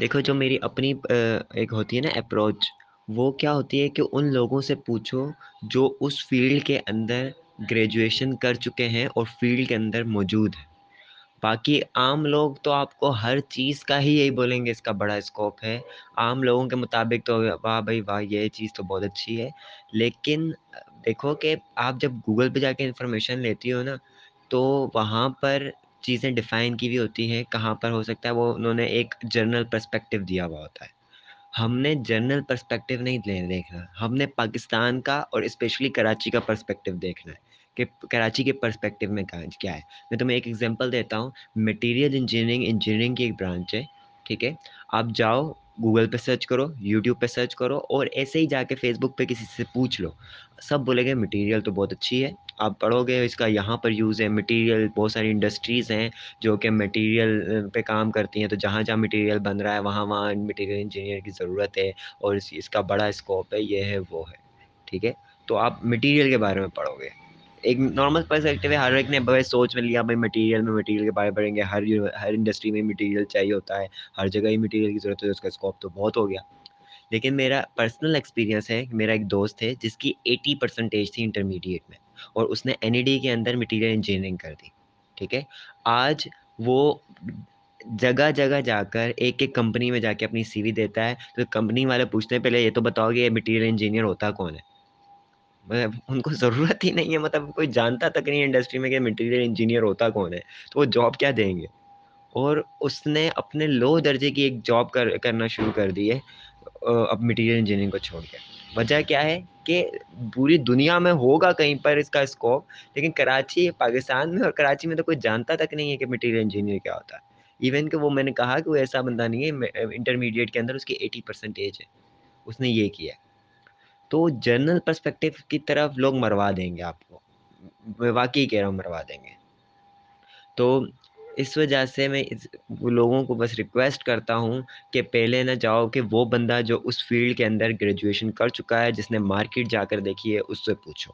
دیکھو، جو میری اپنی ایک ہوتی ہے نا اپروچ وہ کیا ہوتی ہے کہ ان لوگوں سے پوچھو جو اس فیلڈ کے اندر گریجویشن کر چکے ہیں اور فیلڈ کے اندر موجود ہیں۔ باقی عام لوگ تو آپ کو ہر چیز کا ہی یہی بولیں گے، اس کا بڑا اسکوپ ہے۔ عام لوگوں کے مطابق تو واہ بھائی، واہ، یہ چیز تو بہت اچھی ہے۔ لیکن دیکھو کہ آپ جب گوگل پہ جا کے انفارمیشن لیتی ہو نا، تو وہاں پر چیزیں ڈیفائن کی ہوئی ہوتی ہیں، کہاں پر ہو سکتا ہے، وہ انہوں نے ایک جرنل پرسپیکٹیو دیا ہوا ہوتا ہے۔ ہم نے جرنل پرسپیکٹیو نہیں دیکھنا، ہم نے پاکستان کا اور اسپیشلی کراچی کا پرسپیکٹیو دیکھنا ہے کہ کراچی کے پرسپیکٹیو میں کیا ہے۔ میں تمہیں ایک ایگزامپل دیتا ہوں میٹیریل انجینئرنگ انجینئرنگ کی ایک برانچ ہے، ٹھیک ہے۔ آپ جاؤ گوگل پہ سرچ کرو، یوٹیوب پہ سرچ کرو اور ایسے ہی جا کے فیس بک پہ کسی سے پوچھ لو۔ سب بولے گے مٹیریل تو بہت اچھی ہے۔ آپ پڑھو گے، اس کا یہاں پر یوز ہے۔ مٹیریل بہت ساری انڈسٹریز ہیں جو کہ مٹیریل پہ کام کرتی ہیں۔ تو جہاں جہاں مٹیریل بن رہا ہے، وہاں وہاں مٹیریل انجینئر کی ضرورت ہے اور اس اس کا بڑا اسکوپ ہے، یہ ہے، وہ ہے۔ ٹھیک ہے؟ تو آپ مٹیریل کے بارے میں پڑھو گے۔ ایک نارمل پرسپیکٹو ہے ہر ایک نے بھائی سوچ میں لیا بھائی مٹیریل میں مٹیریل کے بارے میں پڑھیں گے، ہر ہر انڈسٹری میں مٹیریل چاہیے ہوتا ہے، ہر جگہ ہی مٹیریل کی ضرورت ہے، اس کا اسکوپ تو بہت ہو گیا۔ لیکن میرا پرسنل ایکسپیرینس ہے، میرا ایک دوست ہے جس کی ایٹی پرسنٹیج تھی انٹرمیڈیٹ میں اور اس نے این ای ڈی کے اندر مٹیریل انجینئرنگ کر دی، ٹھیک ہے؟ آج وہ جگہ جگہ جا کر ایک ایک کمپنی میں جا کے اپنی سی وی دیتا ہے تو کمپنی والے پوچھتے ہیں، پہلے یہ تو بتاؤ کہ یہ مٹیریل انجینئر ہوتا کون ہے؟ مطلب ان کو ضرورت ہی نہیں ہے مطلب کوئی جانتا تک نہیں انڈسٹری میں کہ مٹیریل انجینئر ہوتا کون ہے، تو وہ جاب کیا دیں گے؟ اور اس نے اپنے لو درجے کی ایک جاب کر، کرنا شروع کر دی ہے اب مٹیریل انجینئرنگ کو چھوڑ کے۔ وجہ کیا ہے کہ پوری دنیا میں ہوگا کہیں پر اس کا اسکوپ لیکن کراچی، پاکستان میں اور کراچی میں تو کوئی جانتا تک نہیں ہے کہ مٹیریل انجینئر کیا ہوتا ہے۔ ایون کہ وہ میں نے کہا کہ وہ ایسا بندہ نہیں ہے انٹرمیڈیٹ کے اندر اس کی ایٹی پرسینٹیج ہے۔ اس نے یہ کیا۔ تو جرنل پرسپیکٹیو کی طرف لوگ مروا دیں گے آپ کو۔ واقعی کہہ رہا ہوں مروا دیں گے۔ تو اس وجہ سے میں اس لوگوں کو بس ریکویسٹ کرتا ہوں کہ پہلے نہ جاؤ کہ وہ بندہ جو اس فیلڈ کے اندر گریجویشن کر چکا ہے، جس نے مارکیٹ جا کر دیکھی ہے، اس سے پوچھو۔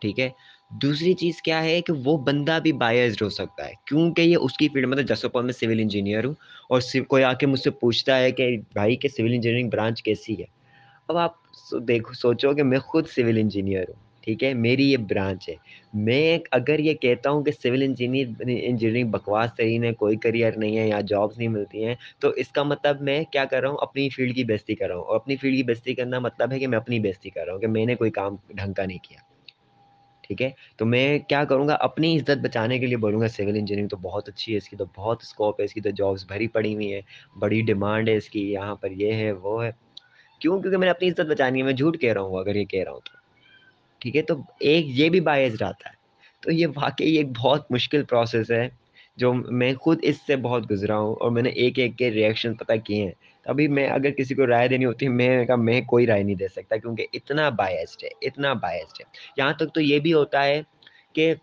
ٹھیک ہے؟ دوسری چیز کیا ہے کہ وہ بندہ بھی بایزڈ ہو سکتا ہے۔ کیونکہ یہ اس کی فیلڈ مطلب جیسے میں سول انجینئر ہوں اور کوئی آ کے مجھ سے پوچھتا ہے کہ بھائی، کہ سول انجینئرنگ برانچ کیسی ہے؟ اب آپ دیکھو، سوچو کہ میں خود سول انجینئر ہوں، ٹھیک ہے؟ میری یہ برانچ ہے۔ میں اگر یہ کہتا ہوں کہ سول انجینئر انجینئرنگ بکواس ترین ہے، کوئی کریئر نہیں ہے یا جابس نہیں ملتی ہیں، تو اس کا مطلب میں کیا کر رہا ہوں؟ اپنی فیلڈ کی بیزتی کر رہا ہوں۔ اور اپنی فیلڈ کی بیزتی کرنا مطلب ہے کہ میں اپنی بیزتی کر رہا ہوں، کہ میں نے کوئی کام ڈھنگ کا نہیں کیا۔ ٹھیک ہے؟ تو میں کیا کروں گا؟ اپنی عزت بچانے کے لیے بولوں گا سول انجینئرنگ تو بہت اچھی ہے، اس کی تو بہت اسکوپ ہے، اس کی تو جابس بھری پڑی ہوئی ہیں، بڑی ڈیمانڈ ہے اس کی، یہاں پر یہ ہے، وہ ہے۔ کیوں؟ کیونکہ میں نے اپنی عزت بچانی ہے، میں جھوٹ کہہ رہا ہوں، اگر یہ کہہ رہا ہوں تو۔ ٹھیک ہے؟ تو ایک یہ بھی باعث رہتا ہے۔ تو یہ واقعی ایک بہت مشکل پروسیس ہے، جو میں خود اس سے بہت گزرا ہوں اور میں نے ایک ایک کے ریئیکشن پتہ کیے ہیں۔ ابھی میں اگر کسی کو رائے دینی ہوتی ہے میں کہا، میں کوئی رائے نہیں دے سکتا کیونکہ اتنا بایسڈ ہے، اتنا بایسڈ ہے۔ یہاں تک تو یہ بھی ہوتا ہے کہ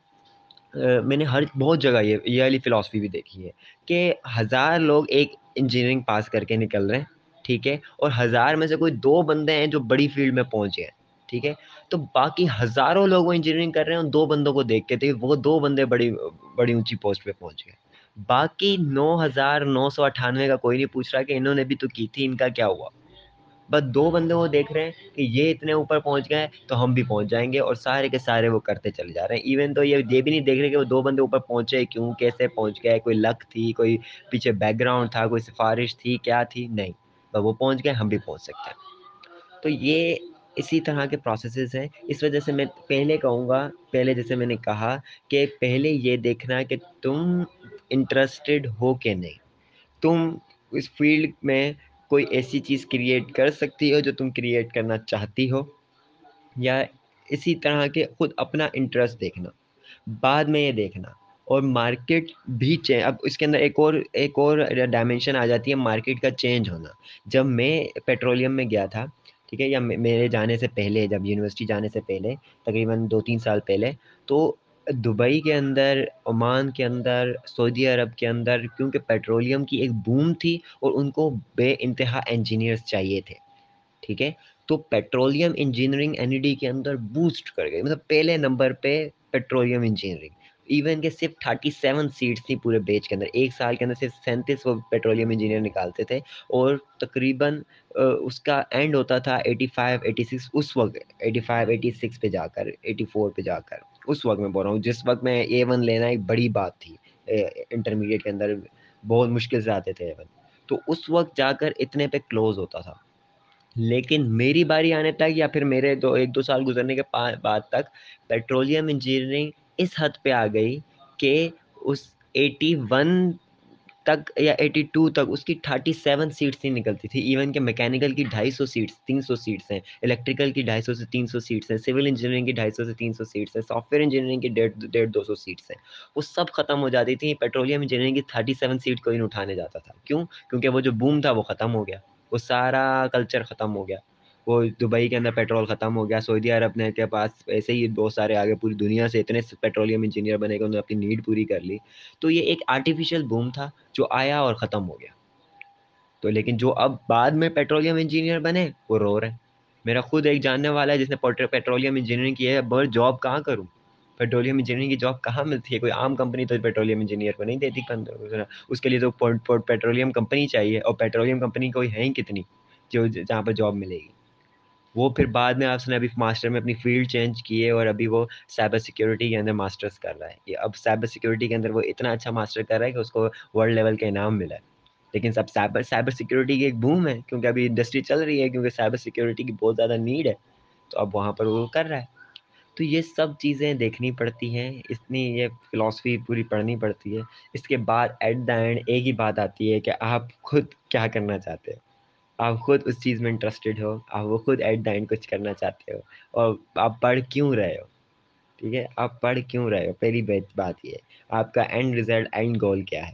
میں نے ہر بہت جگہ یہ یہ والی فلاسفی بھی دیکھی ہے کہ ہزار لوگ ایک انجینئرنگ پاس کر کے نکل رہے ہیں۔ ٹھیک ہے؟ اور ہزار میں سے کوئی دو بندے ہیں جو بڑی فیلڈ میں پہنچ گئے، ٹھیک ہے؟ تو باقی ہزاروں لوگ وہ انجینئرنگ کر رہے ہیں، ان دو بندوں کو دیکھ کے تھے وہ دو بندے بڑی بڑی اونچی پوسٹ پہ پہنچ گئے۔ باقی نو ہزار، نو سو اٹھانوے کا کوئی نہیں پوچھ رہا کہ انہوں نے بھی تو کی تھی، ان کا کیا ہوا؟ بس دو بندے وہ دیکھ رہے ہیں کہ یہ اتنے اوپر پہنچ گئے تو ہم بھی پہنچ جائیں گے اور سارے کے سارے وہ کرتے چلے جا رہے ہیں۔ ایون تو یہ یہ بھی نہیں دیکھ رہے کہ وہ دو بندے اوپر پہنچے، کیوں، کیسے پہنچ گئے؟ کوئی لک تھی، کوئی پیچھے بیک گراؤنڈ تھا، کوئی سفارش تھی، کیا تھی؟ نہیں۔ وہ پہنچ گئے، ہم بھی پہنچ سکتے ہیں۔ تو یہ اسی طرح کے پروسیسز ہیں۔ اس وجہ سے میں پہلے کہوں گا، پہلے جیسے میں نے کہا کہ پہلے یہ دیکھنا کہ تم انٹرسٹیڈ ہو کہ نہیں۔ تم اس فیلڈ میں کوئی ایسی چیز کریئٹ کر سکتی ہو جو تم کریئٹ کرنا چاہتی ہو۔ یا اسی طرح کے خود اپنا انٹرسٹ دیکھنا۔ بعد میں یہ دیکھنا۔ اور مارکیٹ بھی اب اس کے اندر ایک اور ایک اور ڈائمینشن آ جاتی ہے مارکیٹ کا چینج ہونا۔ جب میں پیٹرولیم میں گیا تھا، ٹھیک ہے، یا میرے جانے سے پہلے، جب یونیورسٹی جانے سے پہلے، تقریباً دو تین سال پہلے، تو دبئی کے اندر، عمان کے اندر، سعودی عرب کے اندر، کیونکہ پیٹرولیم کی ایک بوم تھی اور ان کو بے انتہا انجینئرس چاہیے تھے، ٹھیک ہے، تو petroleum engineering N E D کے اندر بوسٹ کر گئی۔ مطلب پہلے نمبر پہ پیٹرولیم انجینئرنگ ایون کہ صرف تھرٹی سیون سیٹس تھیں پورے بیچ کے اندر۔ ایک سال کے اندر صرف سینتیس وہ پیٹرولیم انجینئر نکالتے تھے اور تقریباً اس کا اینڈ ہوتا تھا ایٹی فائیو ایٹی سکس اس وقت ایٹی فائیو ایٹی سکس پہ جا کر ایٹی فور پہ جا کر۔ اس وقت میں بول رہا ہوں، جس وقت میں اے ون لینا ایک بڑی بات تھی انٹرمیڈیٹ کے اندر بہت مشکل سے آتے تھے اے ون تو اس وقت جا کر اتنے پہ کلوز ہوتا تھا۔ لیکن میری باری آنے تک یا پھر میرے دو، ایک دو سال گزرنے کے بعد تک پیٹرولیم انجینئرنگ اس حد پہ آ گئی کہ اس ایٹی ون تک یا ایٹی ٹو تک اس کی تھرٹی سیون سیٹس ہی نکلتی تھی. ایون کہ میکینیکل کی ڈھائی سو سیٹس تین سو سیٹس ہیں. الیکٹریکل کی ڈھائی سو سے تین سو سیٹس ہیں. سول انجینئرنگ کی ڈھائی سو سے تین سو سیٹس ہیں. سافٹ ویئر انجینئرنگ کی ڈیڑھ ڈیڑھ دو سو سیٹس ہیں. وہ سب ختم ہو جاتی تھیں. پیٹرولیم انجینئرنگ کی تھرٹی سیون سیٹ کوئی نہیں اٹھانے جاتا تھا. کیوں؟ کیونکہ وہ جو بوم تھا وہ ختم ہو گیا. وہ سارا کلچر ختم ہو گیا. وہ دبئی کے اندر پیٹرول ختم ہو گیا، سعودی عرب نے کے پاس ایسے ہی بہت سارے آگے پوری دنیا سے اتنے پیٹرولیم انجینئر بنے گا انہوں نے اپنی نیڈ پوری کر لی۔ تو یہ ایک آرٹیفیشیل بوم تھا جو آیا اور ختم ہو گیا۔ تو لیکن جو اب بعد میں پیٹرولیم انجینئر بنے، وہ رو رہے ہیں۔ میرا خود ایک جاننے والا ہے جس نے پیٹرولیم انجینئرنگ کی ہے بر جاب کہاں کروں؟ پیٹرولیم انجینئرنگ کی جاب کہاں ملتی ہے؟ کوئی عام کمپنی تو پیٹرولیم انجینئر کو نہیں دیتی اس کے لیے تو پیٹرولیم کمپنی چاہیے اور پیٹرولیم کمپنی کوئی ہے ہی کتنی جو جہاں پہ جاب ملے گی۔ وہ پھر بعد میں آپ نے ابھی ماسٹر میں اپنی فیلڈ چینج کی ہے اور ابھی وہ سائبر سیکورٹی کے اندر ماسٹرس کر رہا ہے۔ یہ اب سائبر سیکورٹی کے اندر وہ اتنا اچھا ماسٹر کر رہا ہے کہ اس کو ورلڈ لیول کا انعام ملا ہے۔ لیکن سب سائبر سائبر سیکورٹی کی ایک بوم ہے کیونکہ ابھی انڈسٹری چل رہی ہے کیونکہ سائبر سیکورٹی کی بہت زیادہ نیڈ ہے۔ تو اب وہاں پر وہ کر رہا ہے۔ تو یہ سب چیزیں دیکھنی پڑتی ہیں۔ اتنی یہ فلاسفی پوری پڑھنی پڑتی ہے۔ اس کے بعد ایٹ دا اینڈ ایک ہی بات آتی ہے کہ آپ خود کیا کرنا چاہتے ہو آپ خود اس چیز میں انٹرسٹیڈ ہو، آپ وہ خود ایٹ دا اینڈ کچھ کرنا چاہتے ہو اور آپ پڑھ کیوں رہے ہو؟ ٹھیک ہے؟ آپ پڑھ کیوں رہے ہو؟ پہلی بات یہ ہے، آپ کا اینڈ رزلٹ اینڈ گول کیا ہے؟